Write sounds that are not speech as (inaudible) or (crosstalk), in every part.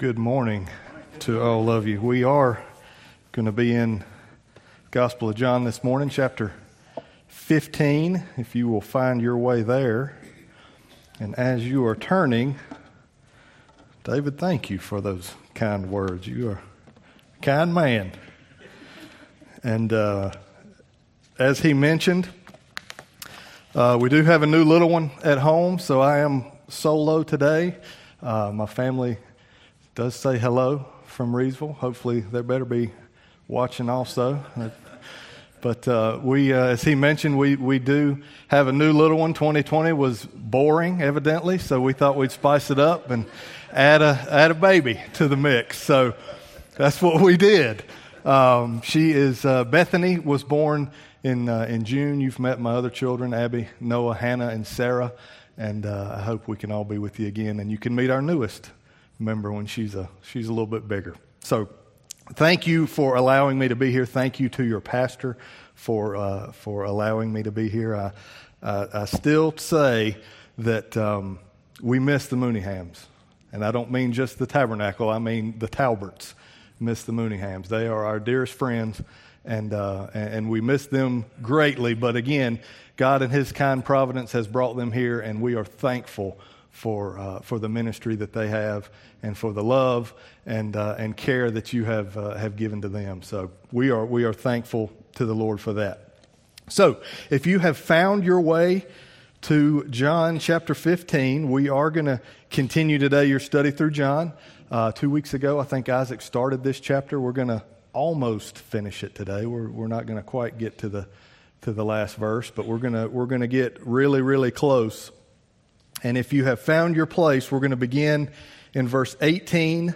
good morning to all of you. We are going to be in Gospel of John this morning, chapter 15, if you will find your way there. And as you are turning, David, thank you for those kind words. You are a kind man. And uh, as he mentioned, uh, we do have a new little one at home, so I am solo today. Uh, my family does say hello from Reidsville. Hopefully, they better be watching also. But uh, we, uh, as he mentioned, we, we do have a new little one. 2020 was boring, evidently, so we thought we'd spice it up and add a, add a baby to the mix. So that's what we did. Um, she is, uh, Bethany was born in, uh, in June. You've met my other children, Abby, Noah, Hannah, and Sarah. And uh, I hope we can all be with you again. And you can meet our newest member when she's a, she's a little bit bigger. So thank you for allowing me to be here. Thank you to your pastor for, uh, for allowing me to be here. I, I still say that um, we miss the Mooneyhams. And I don't mean just the tabernacle, I mean the Talberts miss the Mooneyhams. They are our dearest friends, and, uh, and we miss them greatly. But again, God in His kind providence has brought them here, and we are thankful for, uh, for the ministry that they have and for the love and, uh, and care that you have, uh, have given to them. So we are, we are thankful to the Lord for that. So if you have found your way to John chapter 15, we are going to continue today your study through John. Uh, two weeks ago, I think Isaac started this chapter. We're going to almost finish it today. We're, we're not going to quite get to the, to the last verse, but we're going to, we're going to get really, really close. And if you have found your place, we're going to begin in verse 18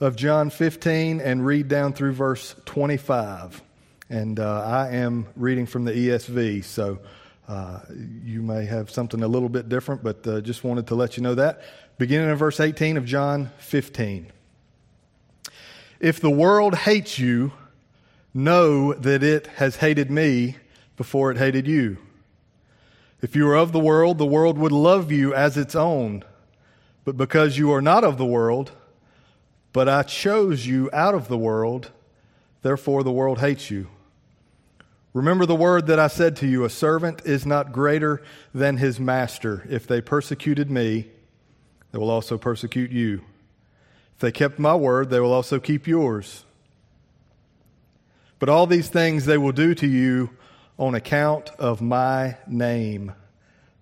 of John 15 and read down through verse 25. And uh, I am reading from the ESV, so uh, you may have something a little bit different, but uh, just wanted to let you know that. Beginning in verse 18 of John 15. If the world hates you, know that it has hated me before it hated you. If you were of the world, the world would love you as its own. But because you are not of the world, but I chose you out of the world, therefore the world hates you. Remember the word that I said to you a servant is not greater than his master. If they persecuted me, they will also persecute you. If they kept my word, they will also keep yours. But all these things they will do to you on account of my name,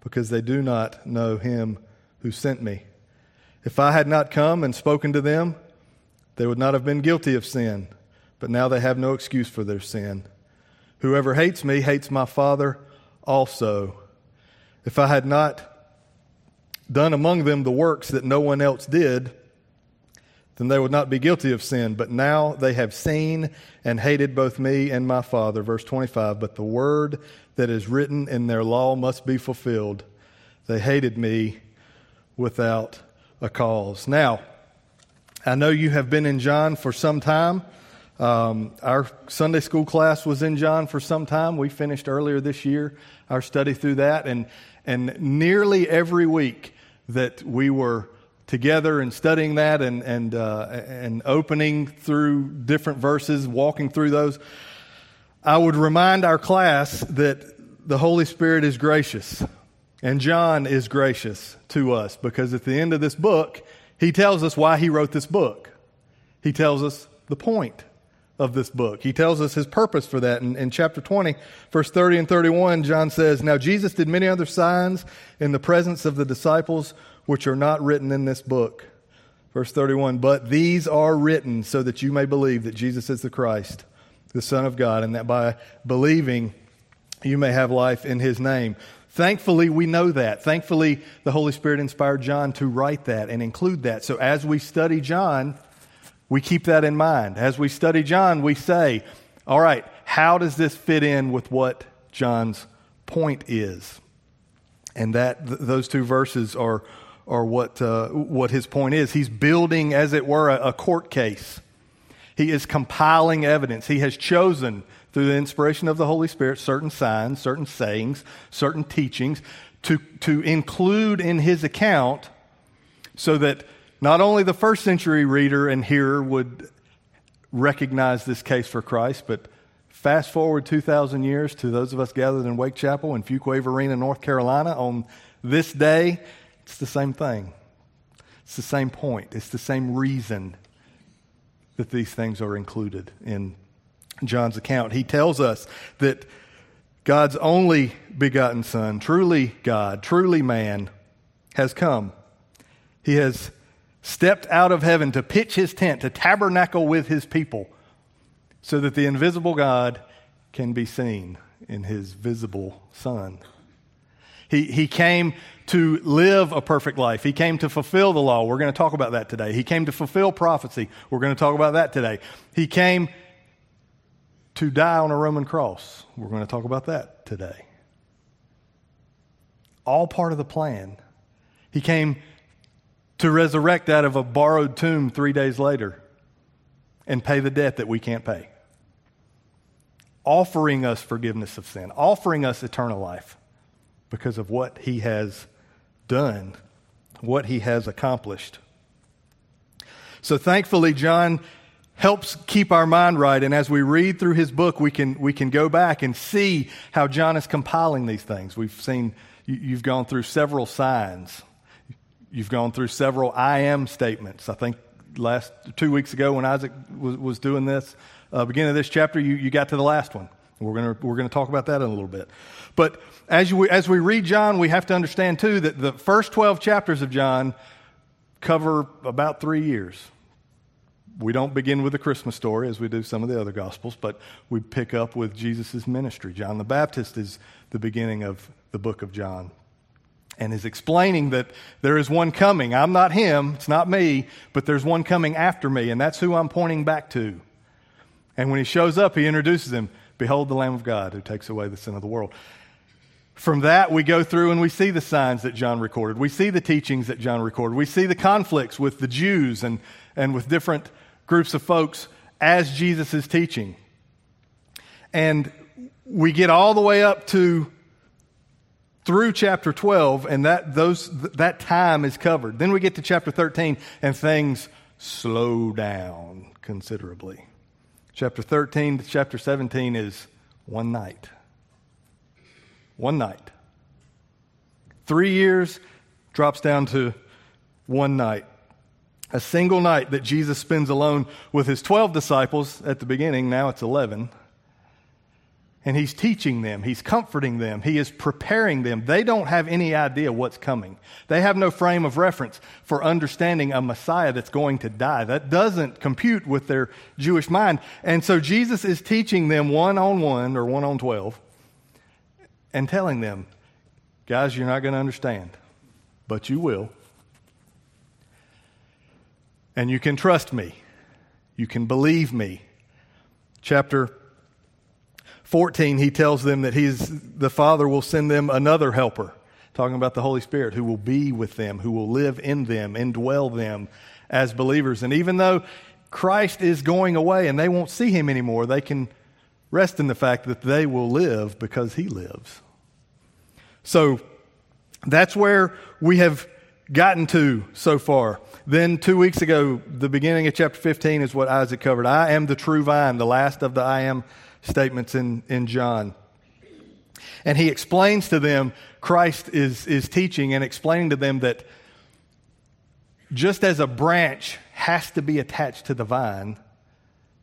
because they do not know him who sent me. If I had not come and spoken to them, they would not have been guilty of sin, but now they have no excuse for their sin. Whoever hates me hates my Father also. If I had not done among them the works that no one else did, then they would not be guilty of sin. But now they have seen and hated both me and my Father. Verse 25. But the word that is written in their law must be fulfilled. They hated me without a cause. Now, I know you have been in John for some time. Um, our Sunday school class was in John for some time. We finished earlier this year our study through that, and and nearly every week that we were together and studying that and and uh, and opening through different verses, walking through those, I would remind our class that the Holy Spirit is gracious. And John is gracious to us because at the end of this book, he tells us why he wrote this book. He tells us the point of this book. He tells us his purpose for that. In, in, chapter 20, verse 30 and 31, John says, Now Jesus did many other signs in the presence of the disciples, which are not written in this book. Verse 31, But these are written so that you may believe that Jesus is the Christ, the Son of God, and that by believing you may have life in his name. Thankfully, we know that. Thankfully, the Holy Spirit inspired John to write that and include that. So as we study John, we keep that in mind. As we study John, we say, all right, how does this fit in with what John's point is? And that th- those two verses are, are what, uh, what his point is. He's building, as it were, a, a court case. He is compiling evidence. He has chosen through the inspiration of the Holy Spirit, certain signs, certain sayings, certain teachings to, to include in his account so that Not only the first century reader and hearer would recognize this case for Christ, but fast forward 2,000 years to those of us gathered in Wake Chapel in Fuquay-Varina, North Carolina, on this day, it's the same thing. It's the same point. It's the same reason that these things are included in John's account. He tells us that God's only begotten Son, truly God, truly man, has come. He has stepped out of heaven to pitch his tent, to tabernacle with his people, so that the invisible God can be seen in his visible Son. He, he came to live a perfect life. He came to fulfill the law. We're going to talk about that today. He came to fulfill prophecy. We're going to talk about that today. He came to die on a Roman cross. We're going to talk about that today. All part of the plan. He came to resurrect out of a borrowed tomb three days later and pay the debt that we can't pay. Offering us forgiveness of sin, offering us eternal life because of what he has done, what he has accomplished. So thankfully, John helps keep our mind right. And as we read through his book, we can, we can go back and see how John is compiling these things. We've seen, you've gone through several signs. You've gone through several I am statements. I think last two weeks ago when Isaac was, was doing this, uh, beginning of this chapter, you, you got to the last one. We're going we're gonna talk about that in a little bit. But as, you, as we read John, we have to understand too that the first 12 chapters of John cover about three years we don't begin with the Christmas story as we do some of the other Gospels, but we pick up with Jesus' ministry. John the Baptist is the beginning of the book of John and is explaining that there is one coming. I'm not him, it's not me, but there's one coming after me, and that's who I'm pointing back to. And when he shows up, he introduces him Behold the Lamb of God who takes away the sin of the world. From that, we go through and we see the signs that John recorded. We see the teachings that John recorded. We see the conflicts with the Jews and, and with different groups of folks as Jesus is teaching. And we get all the way up to through chapter 12 and that those that time is covered. Then we get to chapter 13 and things slow down considerably. Chapter 13 to chapter 17 is one night. One night. 3 years drops down to one night a single night that Jesus spends alone with his 12 disciples at the beginning, now it's 11. And he's teaching them, he's comforting them, he is preparing them. They don't have any idea what's coming. They have no frame of reference for understanding a Messiah that's going to die. That doesn't compute with their Jewish mind. And so Jesus is teaching them one on one or one on 12 and telling them, guys, you're not going to understand, but you will. And you can trust me. You can believe me. Chapter 14, he tells them that he's, the Father will send them another helper, talking about the Holy Spirit, who will be with them, who will live in them, indwell them as believers. And even though Christ is going away and they won't see him anymore, they can rest in the fact that they will live because he lives. So that's where we have gotten to so far. Then, two weeks ago, the beginning of chapter 15 is what Isaac covered. I am the true vine, the last of the I am statements in, in John. And he explains to them, Christ is, is teaching and explaining to them that just as a branch has to be attached to the vine,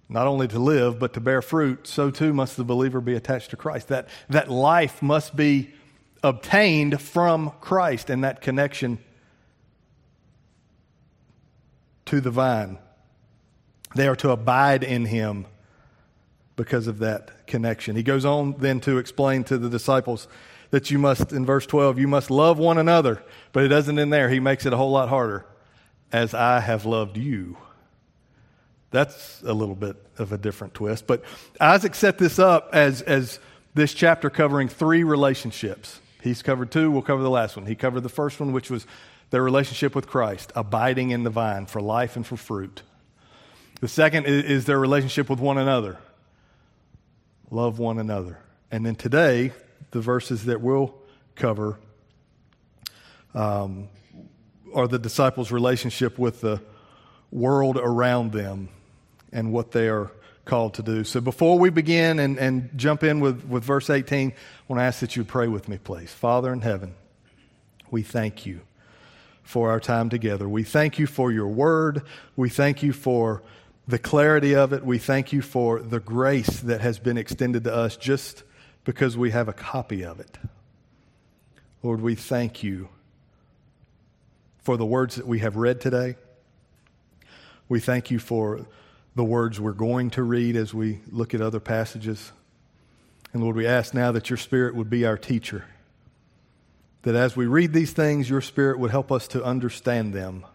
not only to live, but to bear fruit, so too must the believer be attached to Christ. That, that life must be obtained from Christ and that connection to the vine. They are to abide in him because of that connection. He goes on then to explain to the disciples that you must, in verse 12, you must love one another, but it doesn't end there. He makes it a whole lot harder. As I have loved you. That's a little bit of a different twist. But Isaac set this up as, as this chapter covering three relationships. He's covered two, we'll cover the last one. He covered the first one, which was their relationship with Christ, abiding in the vine for life and for fruit. The second is their relationship with one another. Love one another. And then today, the verses that we'll cover um, or the disciples' relationship with the world around them and what they are called to do. So before we begin and, and jump in with, with verse 18, I want to ask that you pray with me, please. Father in heaven, we thank you for our time together. We thank you for your word. We thank you for the clarity of it. We thank you for the grace that has been extended to us just because we have a copy of it. Lord, we thank you for the words that we have read today. We thank you for the words we're going to read as we look at other passages. And Lord, we ask now that your Spirit would be our teacher. That as we read these things, your Spirit would help us to understand them,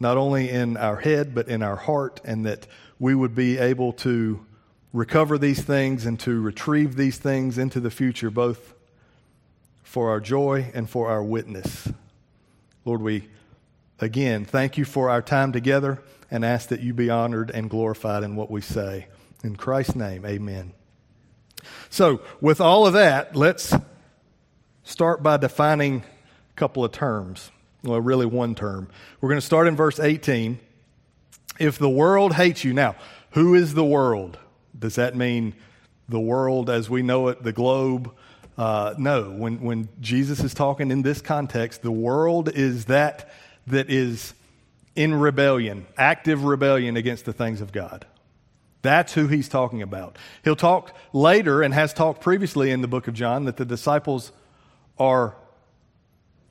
not only in our head, but in our heart, and that we would be able to recover these things and to retrieve these things into the future, both for our joy and for our witness. Lord, we again thank you for our time together and ask that you be honored and glorified in what we say. In Christ's name, amen. So, with all of that, let's start by defining a couple of terms. Well, really, one term. We're going to start in verse 18. If the world hates you, now, who is the world? Does that mean the world as we know it, the globe? Uh, no. When, when Jesus is talking in this context, the world is that that is in rebellion, active rebellion against the things of God. That's who he's talking about. He'll talk later and has talked previously in the book of John that the disciples are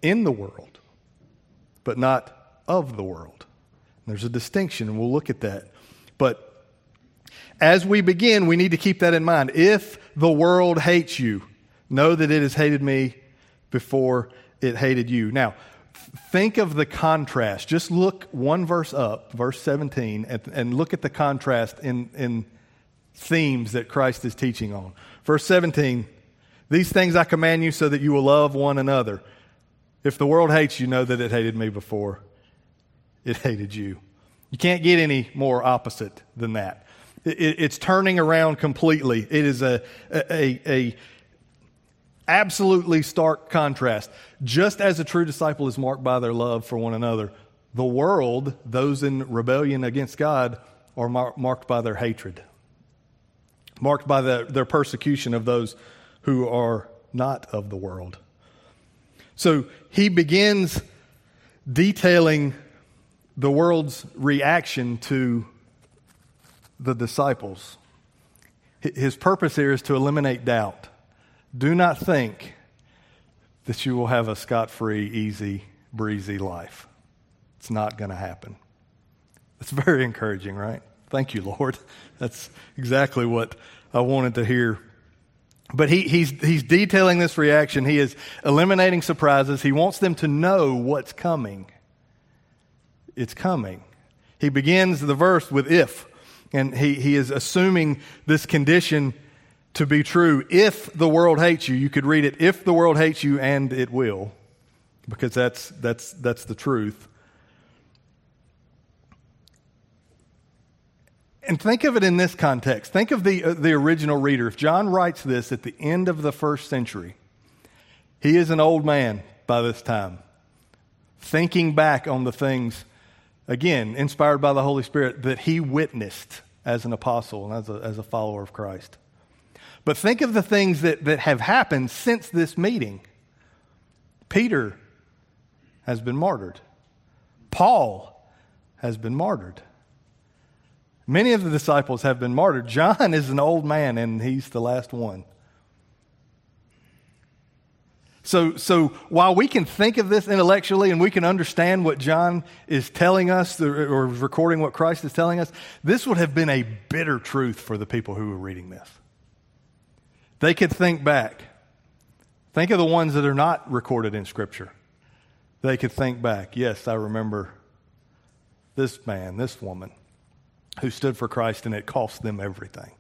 in the world, but not of the world. There's a distinction, and we'll look at that. But as we begin, we need to keep that in mind. If the world hates you, know that it has hated me before it hated you. Now, think of the contrast. Just look one verse up, verse 17, and, and look at the contrast in, in themes that Christ is teaching on. Verse 17 These things I command you so that you will love one another. If the world hates you, know that it hated me before it hated you. You can't get any more opposite than that. It, it, it's turning around completely. It is a, a, a absolutely stark contrast. Just as a true disciple is marked by their love for one another, the world, those in rebellion against God, are mar- marked by their hatred, marked by the, their persecution of those who are not of the world. So he begins detailing the world's reaction to the disciples. His purpose here is to eliminate doubt. Do not think that you will have a scot free, easy, breezy life. It's not going to happen. It's very encouraging, right? Thank you, Lord. (laughs) That's exactly what I wanted to hear. But he, he's, he's detailing this reaction. He is eliminating surprises. He wants them to know what's coming. It's coming. He begins the verse with if, and he, he is assuming this condition to be true. If the world hates you, you could read it, if the world hates you, and it will, because that's, that's, that's the truth. And think of it in this context. Think of the, uh, the original reader. If John writes this at the end of the first century, he is an old man by this time, thinking back on the things, again, inspired by the Holy Spirit, that he witnessed as an apostle and as a, as a follower of Christ. But think of the things that, that have happened since this meeting. Peter has been martyred, Paul has been martyred. Many of the disciples have been martyred. John (laughs) is an old man, and he's the last one. So, so while we can think of this intellectually and we can understand what John is telling us or recording what Christ is telling us, this would have been a bitter truth for the people who were reading this. They could think back. Think of the ones that are not recorded in Scripture. They could think back. Yes, I remember this man, this woman who stood for Christ, and it cost them everything.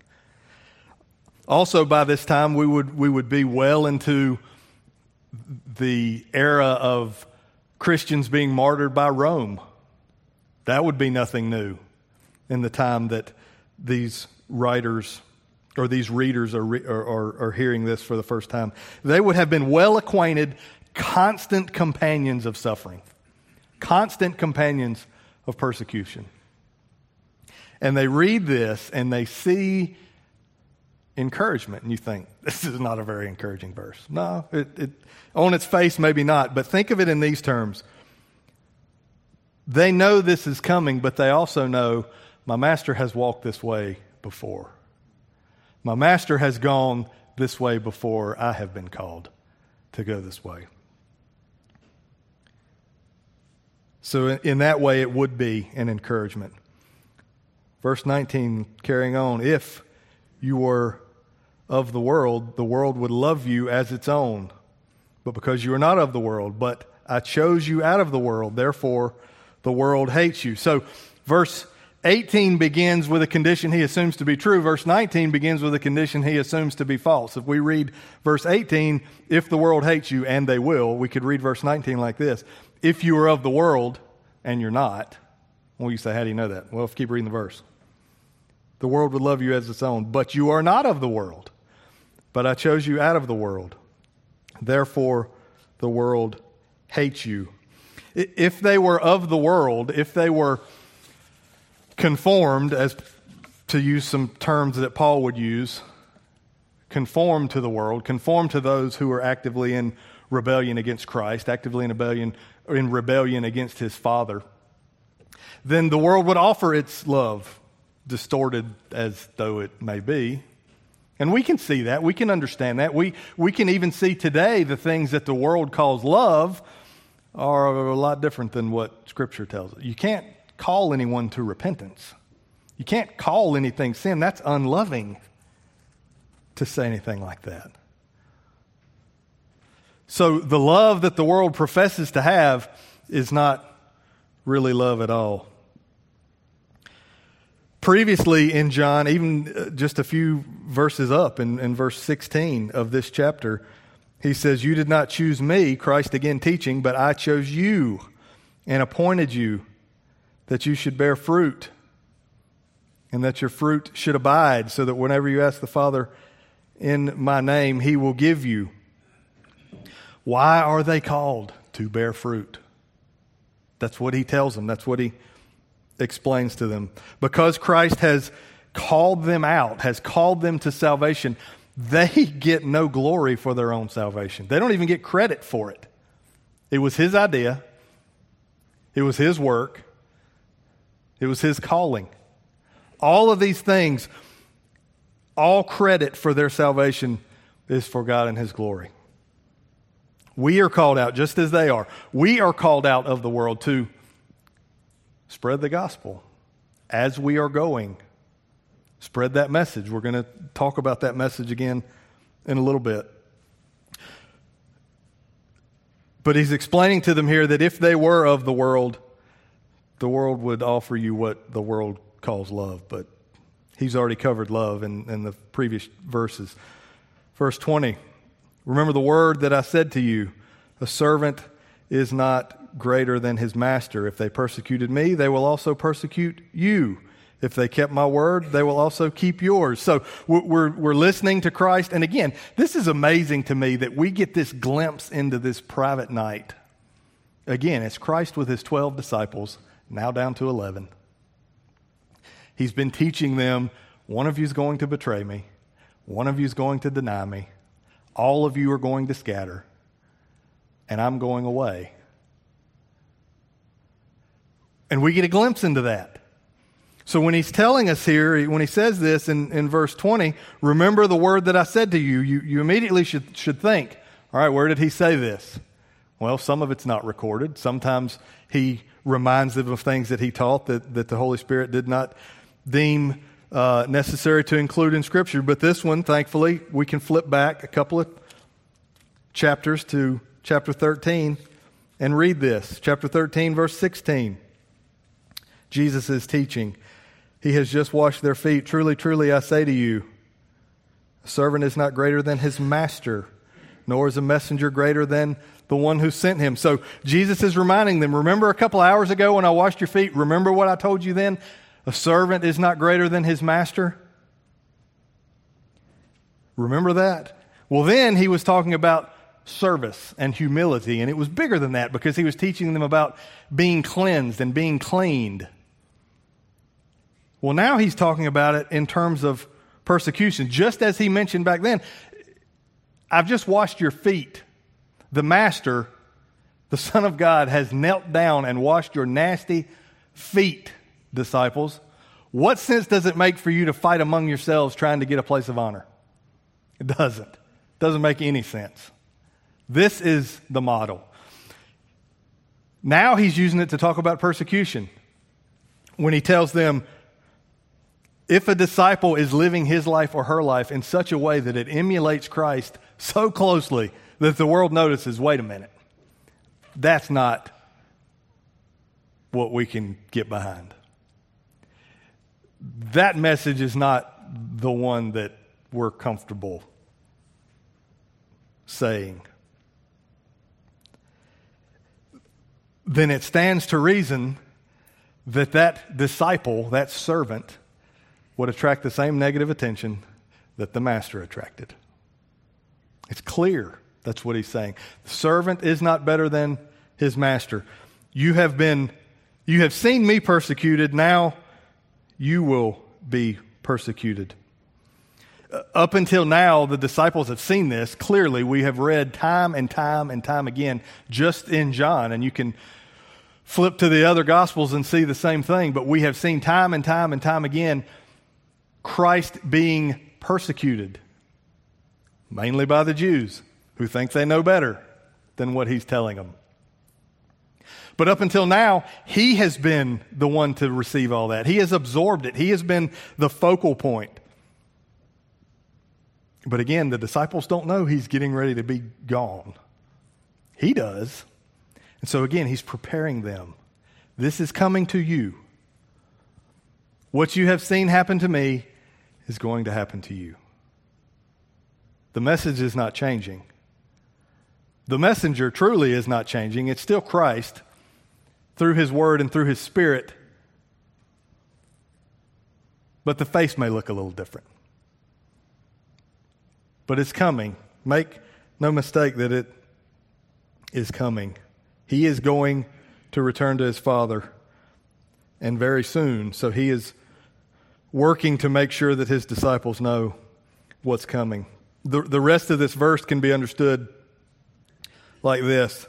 Also, by this time, we would, we would be well into the era of Christians being martyred by Rome. That would be nothing new in the time that these writers or these readers are, are, are, hearing this for the first time, they would have been well acquainted, constant companions of suffering. constant companions of persecution. And they read this and they see encouragement, and you think, (laughs) this is not a very encouraging verse. No, it, it, on its face, maybe not, but think of it in these terms. They know this is coming, but they also know my master has walked this way before. My master has gone this way before I have been called to go this way. So, in that way, it would be an encouragement. Verse 19, carrying on, if you were of the world, the world would love you as its own. But because you are not of the world, but I chose you out of the world, therefore the world hates you. So, verse 18 begins with a condition he assumes to be true. Verse 19 begins with a condition he assumes to be false. If we read verse 18, if the world hates you, and they will, we could read verse 19 like this If you are of the world, and you're not, well, you say, How do you know that? Well, keep reading the verse. The world would love you as its own, but you are not of the world. But I chose you out of the world. Therefore, the world hates you. If they were of the world, if they were conformed, as to use some terms that Paul would use, conform to the world, conform to those who are actively in rebellion against Christ, actively in rebellion, in rebellion against his Father, then the world would offer its love, distorted as though it may be. And we can see that. We can understand that. We, we can even see today the things that the world calls love are a lot different than what Scripture tells us. You can't call anyone to repentance. You can't call anything sin. That's unloving to say anything like that. So the love that the world professes to have is not really love at all. Previously in John, even uh, just a few verses up in, in verse 16 of this chapter, he says, You did not choose me, Christ again teaching, but I chose you and appointed you that you should bear fruit and that your fruit should abide, so that whenever you ask the Father in my name, he will give you. Why are they called to bear fruit? That's what he tells them. That's what he explains to them. Because Christ has called them out, has called them to salvation, they (laughs) get no glory for their own salvation. They don't even get credit for it. It was his idea, it was his work, it was his calling. All of these things, all credit for their salvation is for God and his glory. We are called out just as they are. We are called out of the world to spread the gospel as we are going. Spread that message. We're going to talk about that message again in a little bit. But he's explaining to them here that if they were of the world, the world would offer you what the world calls love, but he's already covered love in, in the previous verses. Verse 20 Remember the word that I said to you a servant is not greater than his master. If they persecuted me, they will also persecute you. If they kept my word, they will also keep yours. So we're, we're listening to Christ. And again, this is amazing to me that we get this glimpse into this private night. Again, it's Christ with his 12 disciples now down to 11. He's been teaching them one of you is going to betray me, one of you is going to deny me, all of you are going to scatter, and I'm going away. And we get a glimpse into that. So when he's telling us here, when he says this in, in verse 20, remember the word that I said to you, you, you immediately should, should think, all right, where did he say this? Well, some of it's not recorded. Sometimes he reminds them of things that he taught that, that the Holy Spirit did not deem uh, necessary to include in Scripture. But this one, thankfully, we can flip back a couple of chapters to chapter 13 and read this. Chapter 13, verse 16. Jesus is teaching. He has just washed their feet. Truly, truly, I say to you, a servant is not greater than his master, nor is a messenger greater than the one who sent him. So Jesus is reminding them remember a couple hours ago when I washed your feet? Remember what I told you then? A servant is not greater than his master. Remember that? Well, then he was talking about service and humility, and it was bigger than that because he was teaching them about being cleansed and being cleaned. Well, now he's talking about it in terms of persecution, just as he mentioned back then. I've just washed your feet. The Master, the Son of God, has knelt down and washed your nasty feet, disciples. What sense does it make for you to fight among yourselves trying to get a place of honor? It doesn't. It doesn't make any sense. This is the model. Now he's using it to talk about persecution. When he tells them, if a disciple is living his life or her life in such a way that it emulates Christ so closely that the world notices, wait a minute, that's not what we can get behind. That message is not the one that we're comfortable saying. Then it stands to reason that that disciple, that servant, would attract the same negative attention that the master attracted. It's clear. That's what he's saying. The servant is not better than his master. You have been, you have seen me persecuted. Now you will be persecuted. Uh, up until now, the disciples have seen this. Clearly, we have read time and time and time again just in John, and you can flip to the other gospels and see the same thing. But we have seen time and time and time again Christ being persecuted, mainly by the Jews who think they know better than what he's telling them. But up until now, he has been the one to receive all that. He has absorbed it, he has been the focal point. But again, the disciples don't know he's getting ready to be gone. He does. And so again, he's preparing them. This is coming to you. What you have seen happen to me is going to happen to you. The message is not changing. The messenger truly is not changing. It's still Christ through his word and through his spirit. But the face may look a little different. But it's coming. Make no mistake that it is coming. He is going to return to his Father, and very soon. So he is working to make sure that his disciples know what's coming. The, the rest of this verse can be understood like this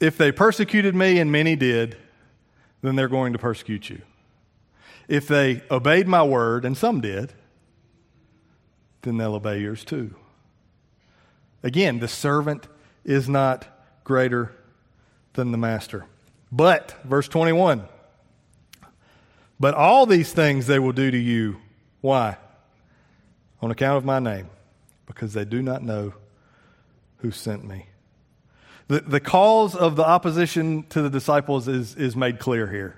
If they persecuted me, and many did, then they're going to persecute you. If they obeyed my word, and some did, then they'll obey yours too. Again, the servant is not greater than the master. But, verse 21 but all these things they will do to you. Why? On account of my name, because they do not know who sent me. The, the cause of the opposition to the disciples is, is made clear here.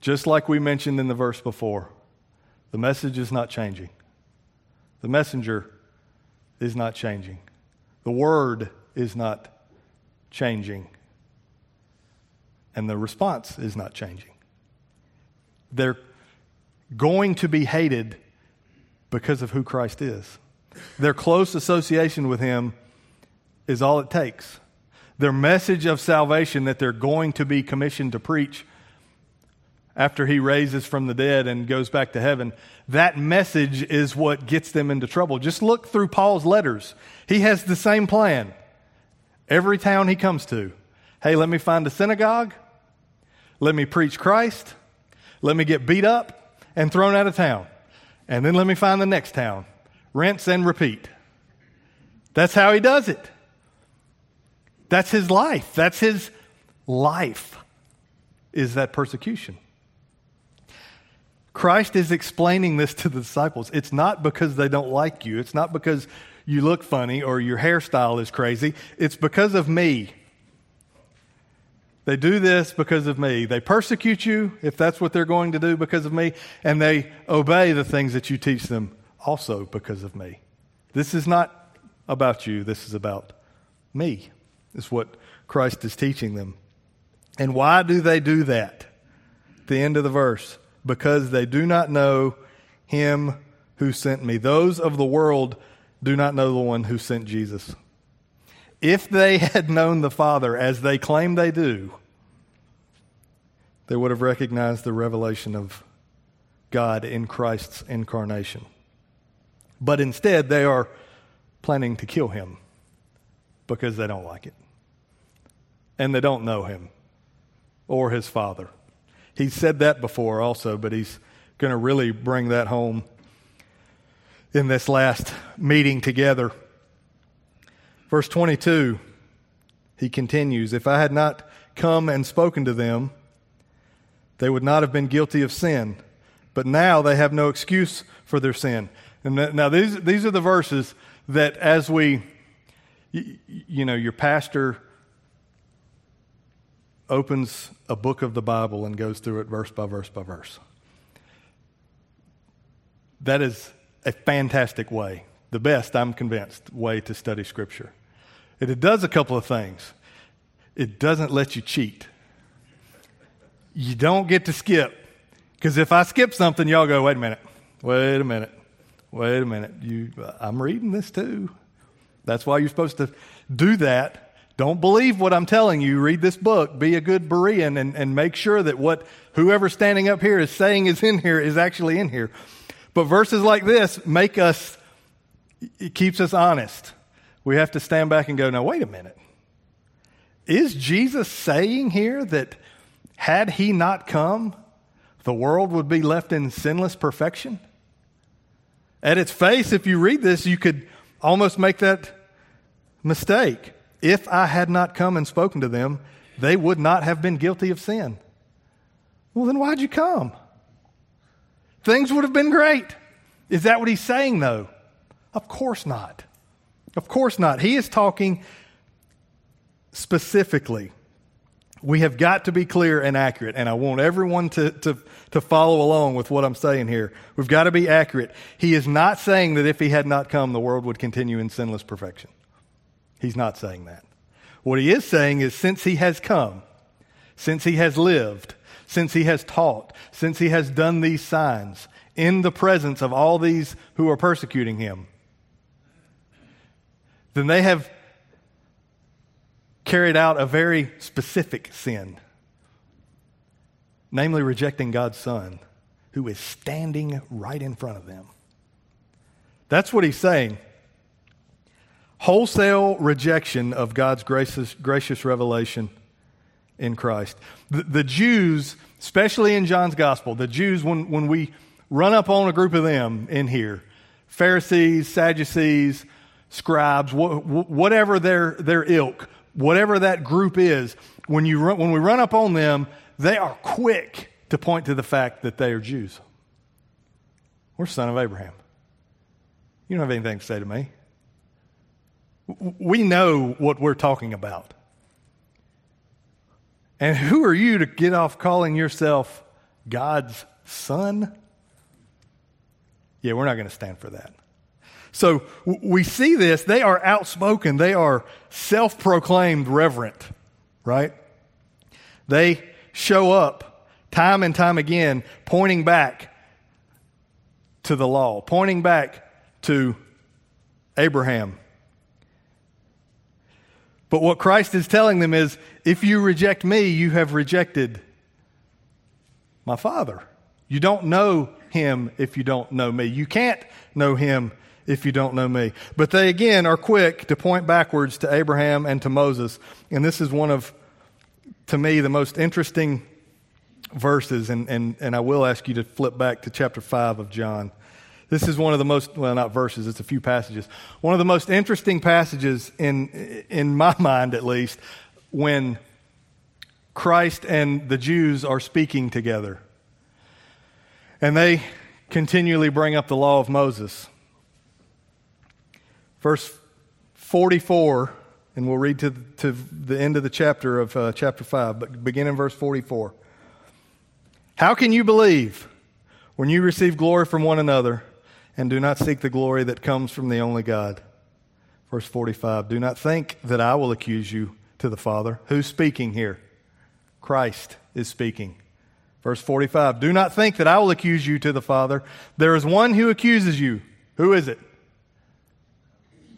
Just like we mentioned in the verse before, the message is not changing. The messenger is not changing. The word is not changing. And the response is not changing. They're going to be hated because of who Christ is. Their close association with Him is all it takes. Their message of salvation that they're going to be commissioned to preach after He raises from the dead and goes back to heaven, that message is what gets them into trouble. Just look through Paul's letters. He has the same plan every town he comes to. Hey, let me find a synagogue. Let me preach Christ. Let me get beat up and thrown out of town. And then let me find the next town. Rinse and repeat. That's how he does it. That's his life. That's his life, is that persecution. Christ is explaining this to the disciples. It's not because they don't like you, it's not because you look funny or your hairstyle is crazy. It's because of me. They do this because of me. They persecute you if that's what they're going to do because of me, and they obey the things that you teach them also because of me. This is not about you, this is about me, is what Christ is teaching them. And why do they do that? the end of the verse. Because they do not know him who sent me. Those of the world do not know the one who sent Jesus. If they had known the Father as they claim they do, they would have recognized the revelation of God in Christ's incarnation. But instead, they are planning to kill him because they don't like it. And they don't know him or his father. He said that before also, but he's going to really bring that home in this last meeting together. Verse 22, he continues If I had not come and spoken to them, they would not have been guilty of sin. But now they have no excuse for their sin. And now these, these are the verses that as we, you know, your pastor opens a book of the Bible and goes through it verse by verse by verse. That is a fantastic way, the best, I'm convinced, way to study Scripture. And it does a couple of things. It doesn't let you cheat. You don't get to skip. Because if I skip something, y'all go, wait a minute, wait a minute, wait a minute. You, I'm reading this too. That's why you're supposed to do that don't believe what I'm telling you. Read this book. Be a good Berean and, and make sure that what whoever's standing up here is saying is in here is actually in here. But verses like this make us, it keeps us honest. We have to stand back and go, now, wait a minute. Is Jesus saying here that had he not come, the world would be left in sinless perfection? At its face, if you read this, you could almost make that mistake. If I had not come and spoken to them, they would not have been guilty of sin. Well, then why'd you come? Things would have been great. Is that what he's saying, though? Of course not. Of course not. He is talking specifically. We have got to be clear and accurate, and I want everyone to, to, to follow along with what I'm saying here. We've got to be accurate. He is not saying that if he had not come, the world would continue in sinless perfection. He's not saying that. What he is saying is since he has come, since he has lived, since he has taught, since he has done these signs in the presence of all these who are persecuting him, then they have carried out a very specific sin, namely rejecting God's Son, who is standing right in front of them. That's what he's saying wholesale rejection of God's gracious, gracious revelation in Christ. The, the, Jews, especially in John's gospel, the Jews, when, when we run up on a group of them in here, Pharisees, Sadducees, scribes, wh- whatever their, their ilk, whatever that group is, when, you run, when we run up on them, they are quick to point to the fact that they are Jews. We're son of Abraham. You don't have anything to say to me. We know what we're talking about. And who are you to get off calling yourself God's son? Yeah, we're not going to stand for that. So we see this. They are outspoken, they are self proclaimed reverent, right? They show up time and time again, pointing back to the law, pointing back to Abraham but what Christ is telling them is if you reject me, you have rejected my Father. You don't know him if you don't know me. You can't know him if you don't know me. But they again are quick to point backwards to Abraham and to Moses. And this is one of, to me, the most interesting verses. And, and, and I will ask you to flip back to chapter 5 of John. This is one of the most, well, not verses, it's a few passages. One of the most interesting passages, in, in my (laughs) mind at least, when Christ and the Jews are speaking together. And they continually bring up the law of Moses. Verse 44, and we'll read to, to the end of the chapter of uh, chapter 5, but begin in verse 44. How can you believe when you receive glory from one another? and do not seek the glory that comes from the only God. Verse 45 Do not think that I will accuse you to the Father. Who's speaking here? Christ is speaking. Verse 45 Do not think that I will accuse you to the Father. There is one who accuses you. Who is it?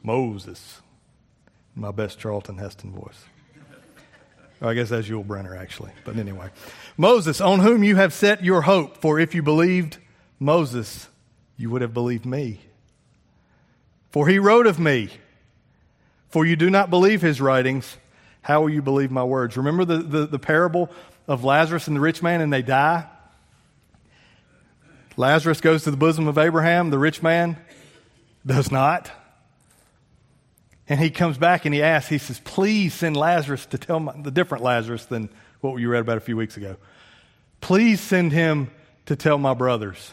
Moses. My best Charlton Heston voice. I guess that's Yul Brynner, actually. But anyway. Moses, on whom you have set your hope, for if you believed Moses, you would have believed me. For he wrote of me. For you do not believe his writings, how will you believe my words? Remember the, the, the parable of Lazarus and the rich man, and they die? Lazarus goes to the bosom of Abraham, the rich man does not. And he comes back and he asks, he says, Please send Lazarus to tell my, the different Lazarus than what you read about a few weeks ago. Please send him to tell my brothers.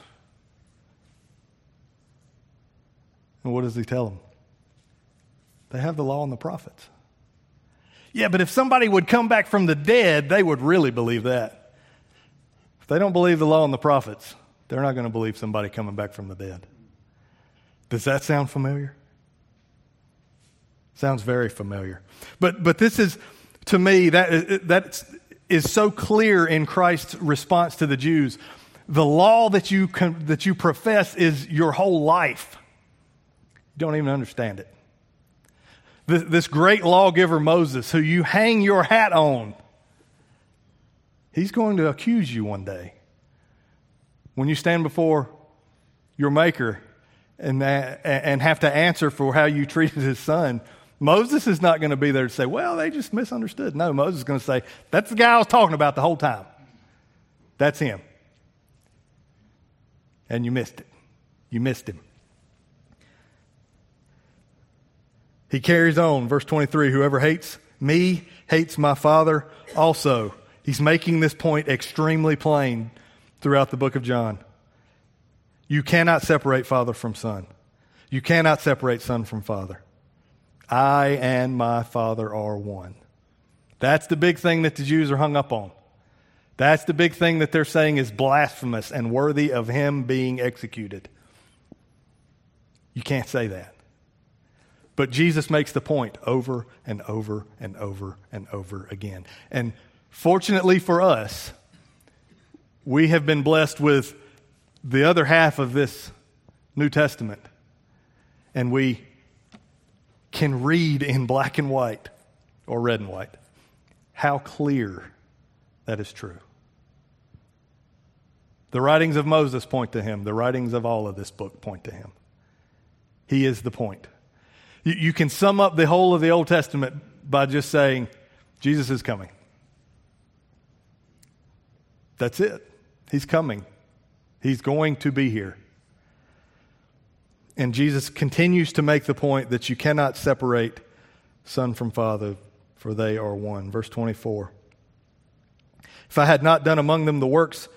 And what does he tell them? They have the law and the prophets. Yeah, but if somebody would come back from the dead, they would really believe that. If they don't believe the law and the prophets, they're not going to believe somebody coming back from the dead. Does that sound familiar? Sounds very familiar. But, but this is, to me, that, that is so clear in Christ's response to the Jews. The law that you, that you profess is your whole life. You don't even understand it. This, this great lawgiver Moses, who you hang your hat on, he's going to accuse you one day. When you stand before your Maker and, and have to answer for how you treated his son, Moses is not going to be there to say, well, they just misunderstood. No, Moses is going to say, that's the guy I was talking about the whole time. That's him. And you missed it. You missed him. He carries on, verse 23 Whoever hates me hates my Father also. He's making this point extremely plain throughout the book of John. You cannot separate Father from Son. You cannot separate Son from Father. I and my Father are one. That's the big thing that the Jews are hung up on. That's the big thing that they're saying is blasphemous and worthy of him being executed. You can't say that. But Jesus makes the point over and over and over and over again. And fortunately for us, we have been blessed with the other half of this New Testament. And we can read in black and white or red and white how clear that is true. The writings of Moses point to him, the writings of all of this book point to him. He is the point. You, you can sum up the whole of the Old Testament by just saying, Jesus is coming. That's it. He's coming. He's going to be here. And Jesus continues to make the point that you cannot separate Son from Father, for they are one. Verse 24. If I had not done among them the works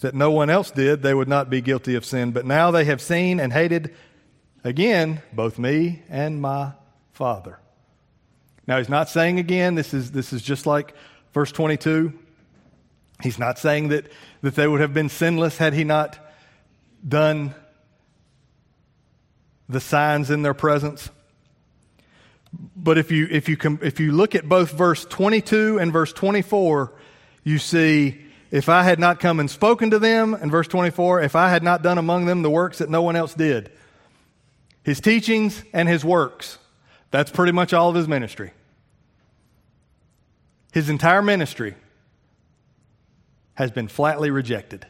that no one else did, they would not be guilty of sin. But now they have seen and hated again both me and my Father. Now, he's not saying again, this is, this is just like verse 22. He's not saying that, that they would have been sinless had he not done the signs in their presence. But if you, if you, if you look at both verse 22 and verse 24, you see, if I had not come and spoken to them, and verse 24, if I had not done among them the works that no one else did. His teachings and his works. That's pretty much all of his ministry. His entire ministry has been flatly rejected.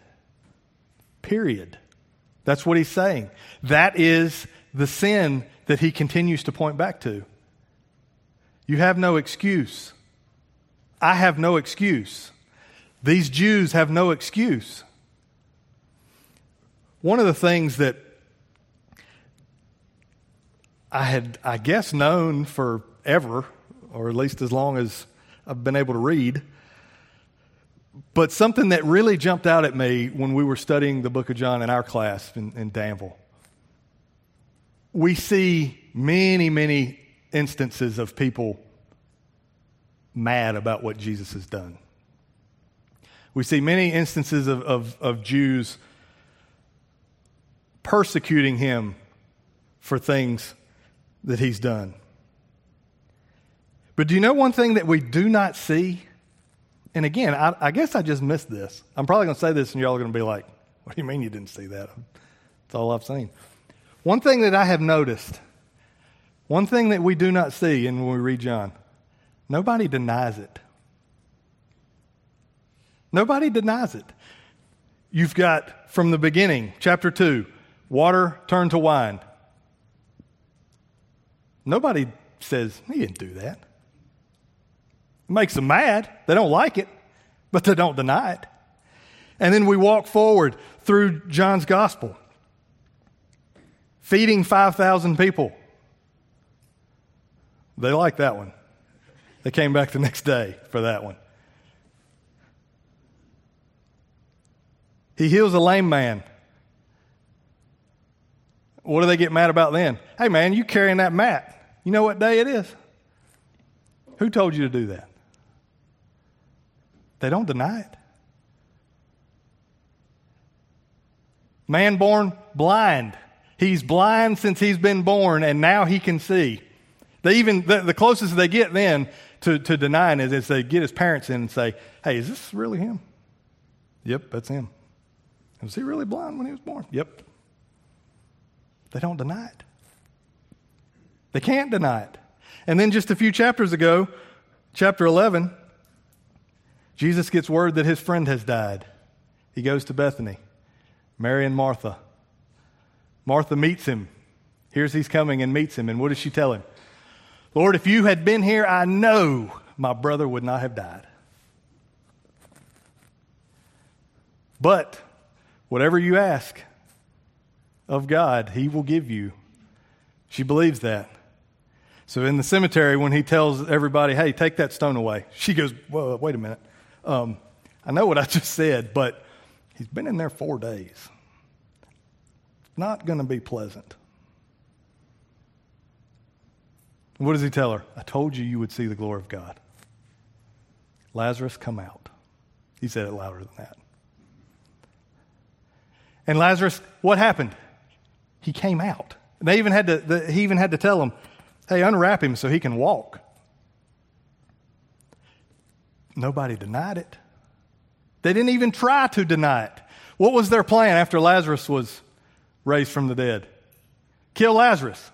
Period. That's what he's saying. That is the sin that he continues to point back to. You have no excuse. I have no excuse. These Jews have no excuse. One of the things that I had, I guess, known forever, or at least as long as I've been able to read, but something that really jumped out at me when we were studying the book of John in our class in, in Danville we see many, many instances of people mad about what Jesus has done. We see many instances of, of, of Jews persecuting him for things that he's done. But do you know one thing that we do not see? And again, I, I guess I just missed this. I'm probably going to say this, and y'all are going to be like, What do you mean you didn't see that? That's all I've seen. One thing that I have noticed One thing that we do not see and when we read John nobody denies it. Nobody denies it. You've got from the beginning, chapter 2, water turned to wine. Nobody says, he didn't do that. It makes them mad. They don't like it, but they don't deny it. And then we walk forward through John's gospel, feeding 5,000 people. They like that one. They came back the next day for that one. He heals a lame man. What do they get mad about then? Hey, man, you carrying that mat. You know what day it is? Who told you to do that? They don't deny it. Man born blind. He's blind since he's been born, and now he can see. They even the, the closest they get then to, to denying is they get his parents in and say, Hey, is this really him? Yep, that's him. Was he really blind when he was born? Yep. They don't deny it. They can't deny it. And then just a few chapters ago, chapter 11, Jesus gets word that his friend has died. He goes to Bethany, Mary and Martha. Martha meets him, hears he's coming, and meets him. And what does she tell him? Lord, if you had been here, I know my brother would not have died. But whatever you ask of God, He will give you. She believes that. So in the cemetery, when he tells everybody, hey, take that stone away, she goes, wait a minute. Um, I know what I (laughs) just said, but he's been in there four days. Not going to be pleasant. What does he tell her? I told you you would see the glory of God. Lazarus, come out. He said it louder than that. And Lazarus, what happened? He came out. They even had to, the, he even had to tell him, hey, unwrap him so he can walk. Nobody denied it. They didn't even try to deny it. What was their plan after Lazarus was raised from the dead? Kill Lazarus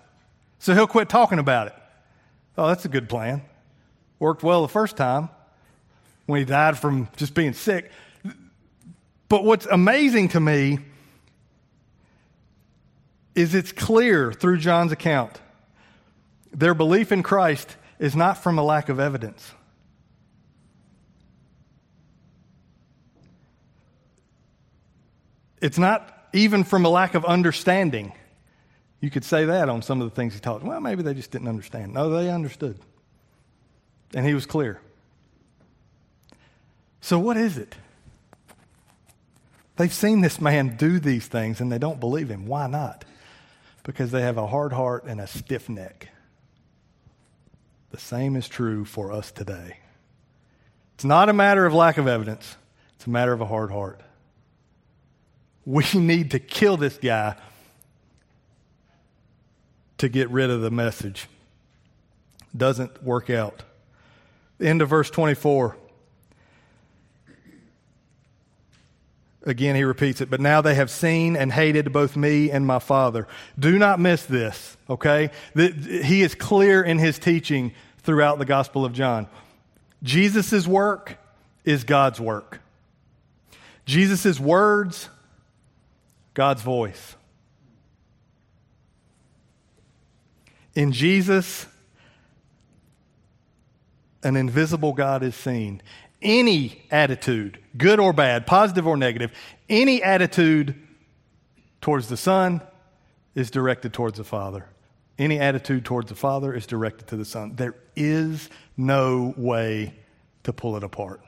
so he'll quit talking about it. Oh, that's a good plan. Worked well the first time when he died from just being sick. But what's amazing to me is it's clear through John's account their belief in Christ is not from a lack of evidence. It's not even from a lack of understanding. You could say that on some of the things he taught. Well, maybe they just didn't understand. No, they understood. And he was clear. So, what is it? They've seen this man do these things and they don't believe him. Why not? Because they have a hard heart and a stiff neck. The same is true for us today. It's not a matter of lack of evidence, it's a matter of a hard heart. We need to kill this guy to get rid of the message. Doesn't work out. End of verse 24. Again, he repeats it, but now they have seen and hated both me and my Father. Do not miss this, okay? He is clear in his teaching throughout the Gospel of John. Jesus' work is God's work. Jesus' words, God's voice. In Jesus, an invisible God is seen. Any attitude, good or bad, positive or negative, any attitude towards the Son is directed towards the Father. Any attitude towards the Father is directed to the Son. There is no way to pull it apart.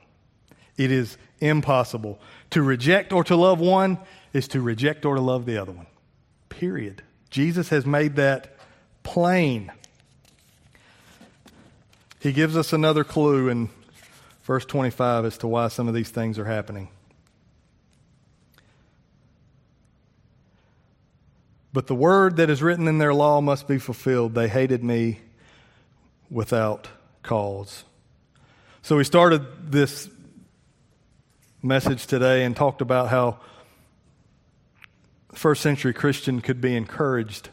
It is impossible. To reject or to love one is to reject or to love the other one. Period. Jesus has made that plain. He gives us another clue in verse 25 as to why some of these things are happening. But the word that is written in their law must be fulfilled. They hated me without cause. So we started this message today and talked about how first century Christian could be encouraged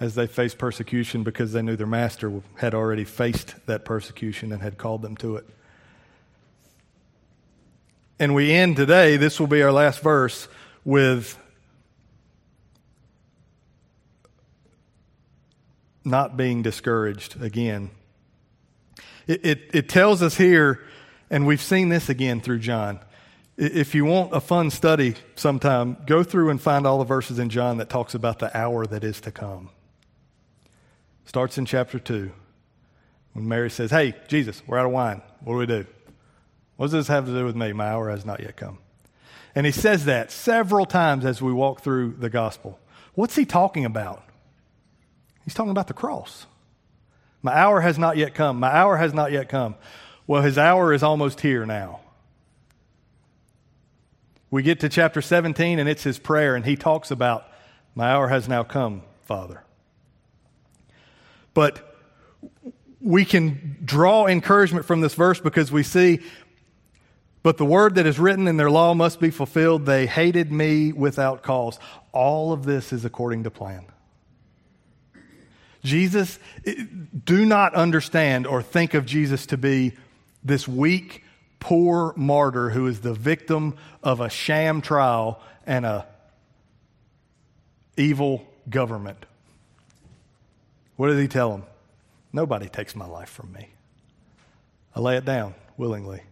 as they faced persecution because they knew their master had already faced that persecution and had called them to it. And we end today, this will be our last verse, with not being discouraged again. It, it, it, tells us here, and we've seen this again through John. If you want a fun study sometime, go through and find all the verses in John that talks about the hour that is to come. Starts in chapter 2 when Mary says, Hey, Jesus, we're out of wine. What do we do? What does this have to do with me? My hour has not yet come. And he says that several times as we walk through the gospel. What's he talking about? He's talking about the cross. My hour has not yet come. My hour has not yet come. Well, his hour is almost here now. We get to chapter 17, and it's his prayer, and he talks about, My hour has now come, Father. But we can draw encouragement from this verse because we see but the word that is written in their law must be fulfilled. They hated me without cause. All of this is according to plan. Jesus, eh, do not understand or think of Jesus to be this weak, poor martyr who is the victim of a sham trial and a evil government. What did he tell him? Nobody takes my life from me. I lay it down willingly.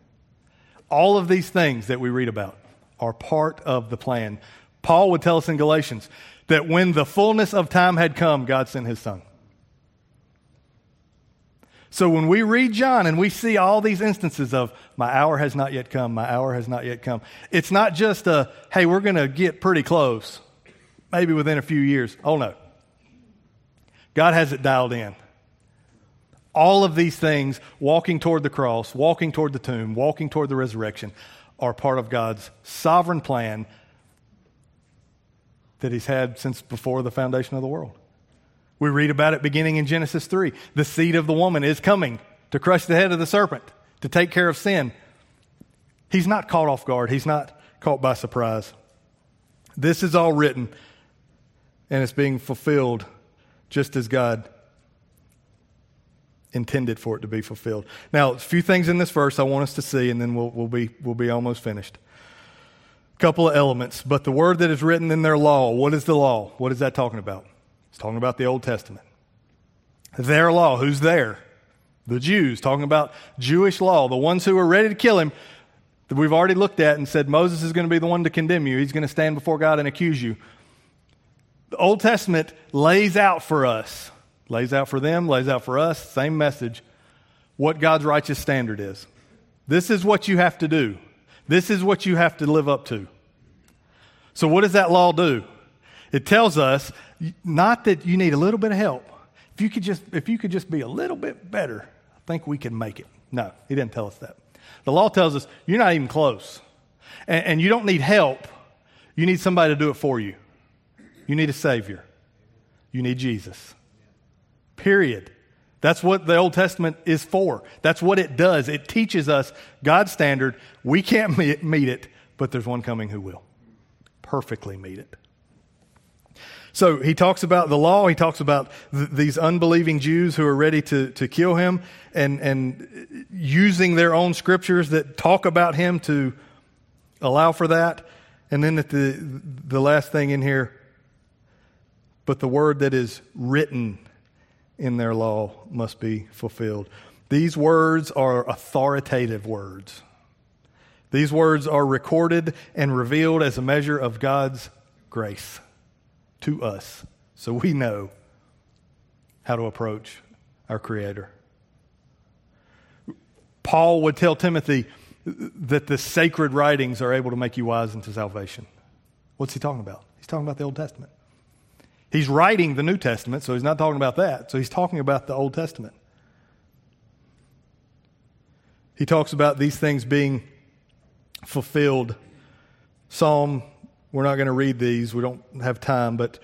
All of these things that we read about are part of the plan. Paul would tell us in Galatians that when the fullness of time had come, God sent his son. So when we read John and we see all these instances of my hour has not yet come, my hour has not yet come, it's not just a, hey, we're going to get pretty close, maybe within a few years. Oh no. God has it dialed in all of these things, walking toward the cross, walking toward the tomb, walking toward the resurrection, are part of God's sovereign plan that He's had since before the foundation of the world. We read about it beginning in Genesis 3. The seed of the woman is coming to crush the head of the serpent, to take care of sin. He's not caught off guard, He's not caught by surprise. This is all written, and it's being fulfilled just as God intended for it to be fulfilled. Now, a few things in this verse I want us to see, and then we'll, we'll, be, we'll be almost finished. A couple of elements. But the word that is written in their law, what is the law? What is that talking about? It's talking about the Old Testament. Their law, who's there? The Jews, talking about Jewish law, the ones who were ready to kill him, that we've already looked at and said Moses is going to be the one to condemn you. He's going to stand before God and accuse you. The Old Testament lays out for us Lays out for them, lays out for us, same message, what God's righteous standard is. This is what you have to do. This is what you have to live up to. So, what does that law do? It tells us not that you need a little bit of help. If you could just, if you could just be a little bit better, I think we can make it. No, he didn't tell us that. The law tells us you're not even close. And, and you don't need help. You need somebody to do it for you. You need a Savior. You need Jesus. Period. That's what the Old Testament is for. That's what it does. It teaches us God's standard. We can't meet it, but there's one coming who will perfectly meet it. So he talks about the law. He talks about th- these unbelieving Jews who are ready to, to kill him and, and using their own scriptures that talk about him to allow for that. And then at the, the last thing in here, but the word that is written in their law must be fulfilled. These words are authoritative words. These words are recorded and revealed as a measure of God's grace to us so we know how to approach our Creator. Paul would tell Timothy that the sacred writings are able to make you wise into salvation. What's he talking about? He's talking about the Old Testament. He's writing the New Testament, so he's not talking about that. So he's talking about the Old Testament. He talks about these things being fulfilled. Psalm, we're not going to read these, we don't have time, but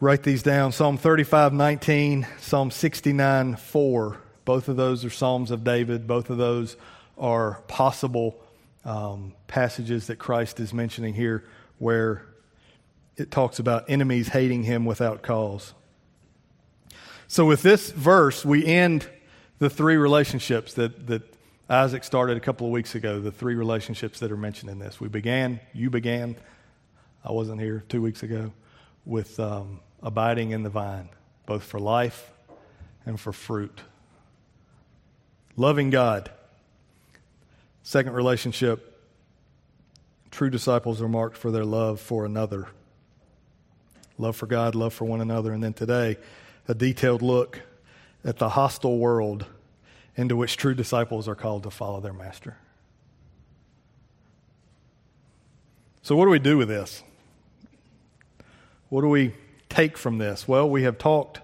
write these down. Psalm 35, 19, Psalm 69, 4. Both of those are Psalms of David. Both of those are possible um, passages that Christ is mentioning here where it talks about enemies hating him without cause. So, with this verse, we end the three relationships that, that Isaac started a couple of weeks ago, the three relationships that are mentioned in this. We began, you began, I wasn't here two weeks ago, with um, abiding in the vine, both for life and for fruit. Loving God. Second relationship, true disciples are marked for their love for another. Love for God, love for one another. And then today, a detailed look at the hostile world into which true disciples are called to follow their master. So, what do we do with this? What do we take from this? Well, we have talked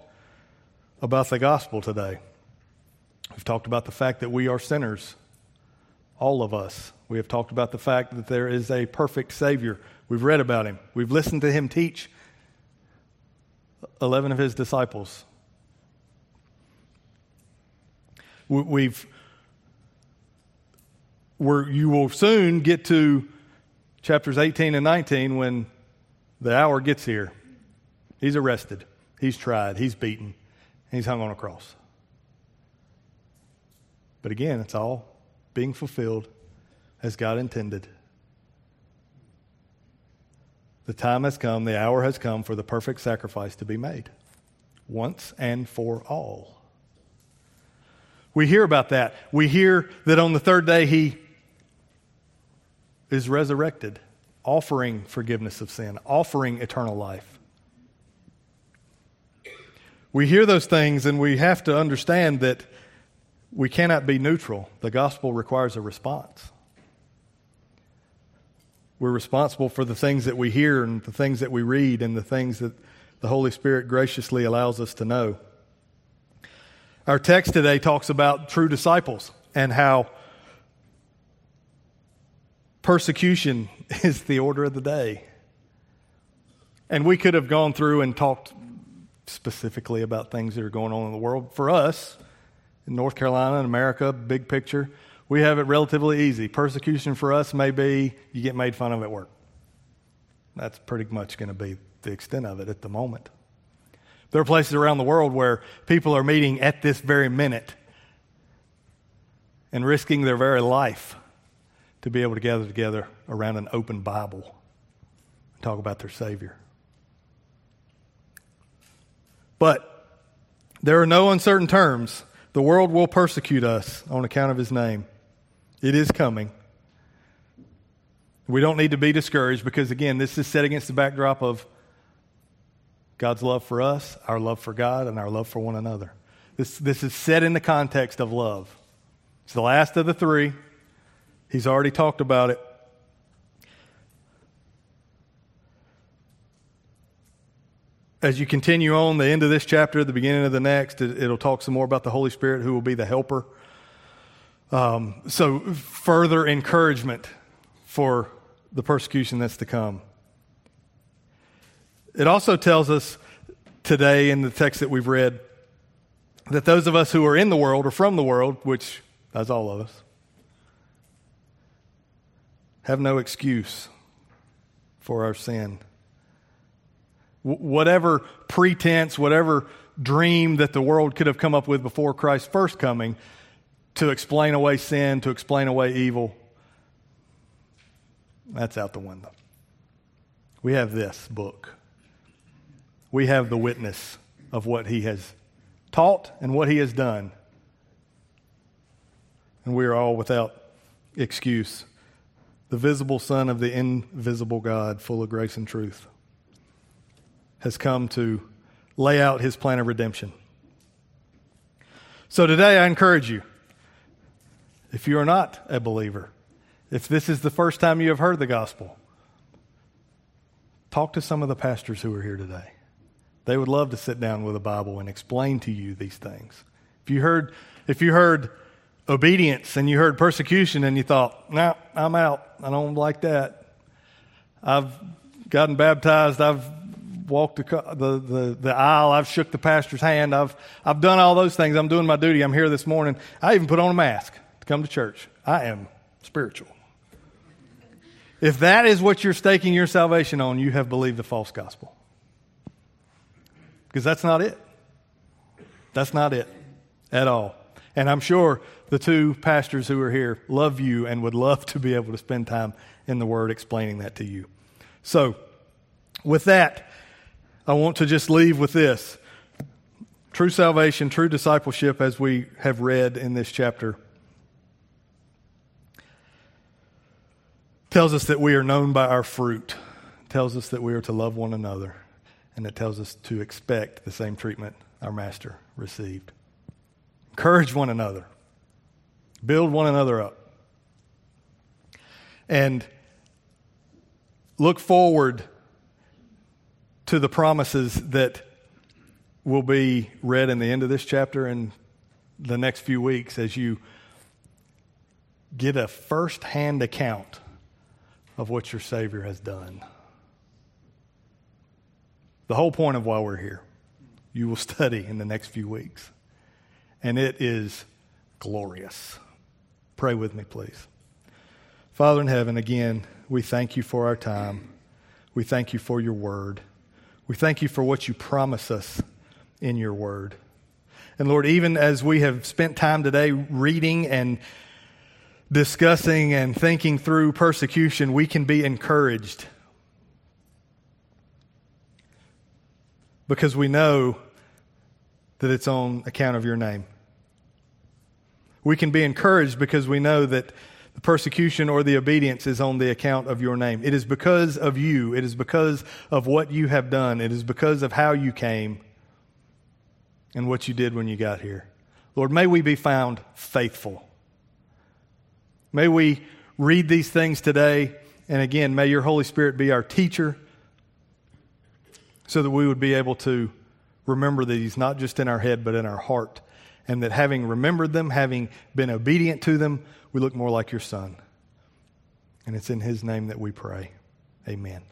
about the gospel today. We've talked about the fact that we are sinners, all of us. We have talked about the fact that there is a perfect Savior. We've read about him, we've listened to him teach 11 of his disciples. We've, where you will soon get to chapters 18 and 19 when the hour gets here. He's arrested, he's tried, he's beaten, he's hung on a cross. But again, it's all being fulfilled as God intended. The time has come, the hour has come for the perfect sacrifice to be made once and for all. We hear about that. We hear that on the third day he is resurrected, offering forgiveness of sin, offering eternal life. We hear those things and we have to understand that we cannot be neutral. The gospel requires a response. We're responsible for the things that we hear and the things that we read and the things that the Holy Spirit graciously allows us to know. Our text today talks about true disciples and how persecution (laughs) is the order of the day. And we could have gone through and talked specifically about things that are going on in the world. For us, in North Carolina and America, big picture, we have it relatively easy. Persecution for us may be you get made fun of at work. That's pretty much going to be the extent of it at the moment. There are places around the world where people are meeting at this very minute and risking their very life to be able to gather together around an open Bible and talk about their Savior. But there are no uncertain terms. The world will persecute us on account of His name. It is coming. We don't need to be discouraged because, again, this is set against the backdrop of God's love for us, our love for God, and our love for one another. This, this is set in the context of love. It's the last of the three. He's already talked about it. As you continue on, the end of this chapter, the beginning of the next, it, will talk some more about the Holy Spirit who will be the helper. Um, so, further encouragement for the persecution that's to come. It also tells us today in the text that we've read that those of us who are in the world or from the world, which that's all of us, have no excuse for our sin. Whatever pretense, whatever dream that the world could have come up with before Christ's first coming to explain away sin, to explain away evil, that's out the window. We have this book we have the witness of what he has taught and what he has done. And we are all without excuse. The visible Son of the invisible God, full of grace and truth, has come to lay out his plan of redemption. So today I encourage you, if you are not a believer, if this is the first time you have heard the gospel, talk to some of the pastors who are here today. They would love to sit down with a Bible and explain to you these things. If you heard, if you heard obedience and you heard persecution and you thought, no, nah, I'm out. I don't like that. I've gotten baptized. I've walked the, the, the, the, aisle. I've shook the pastor's hand. I've, I've done all those things. I'm doing my duty. I'm here this morning. I even put on a mask to come to church. I am spiritual. If that is what you're staking your salvation on, you have believed the false gospel. Because that's not it. That's not it at all. And I'm sure the two pastors who are here love you and would love to be able to spend time in the Word explaining that to you. So, with that, I want to just leave with this true salvation, true discipleship, as we have read in this chapter, tells us that we are known by our fruit, tells us that we are to love one another, and it tells us to expect the same treatment our Master received. Encourage one another, build one another up, and look forward to the promises that will be read in the end of this chapter and the next few weeks as you get a first hand account of what your Savior has done. The whole point of why we're here, you will study in the next few weeks. And it is glorious. Pray with me, please. Father in heaven, again, we thank you for our time. We thank you for your word. We thank you for what you promise us in your word. And Lord, even as we have spent time today reading and discussing and thinking through persecution, we can be encouraged because we know that it's on account of your name. We can be encouraged because we know that the persecution or the obedience is on the account of your name. It is because of you. It is because of what you have done. It is because of how you came and what you did when you got here. Lord, may we be found faithful. May we read these things today. And again, may your Holy Spirit be our teacher so that we would be able to remember these not just in our head, but in our heart. And that having remembered them, having been obedient to them, we look more like your Son. And it's in His name that we pray. Amen.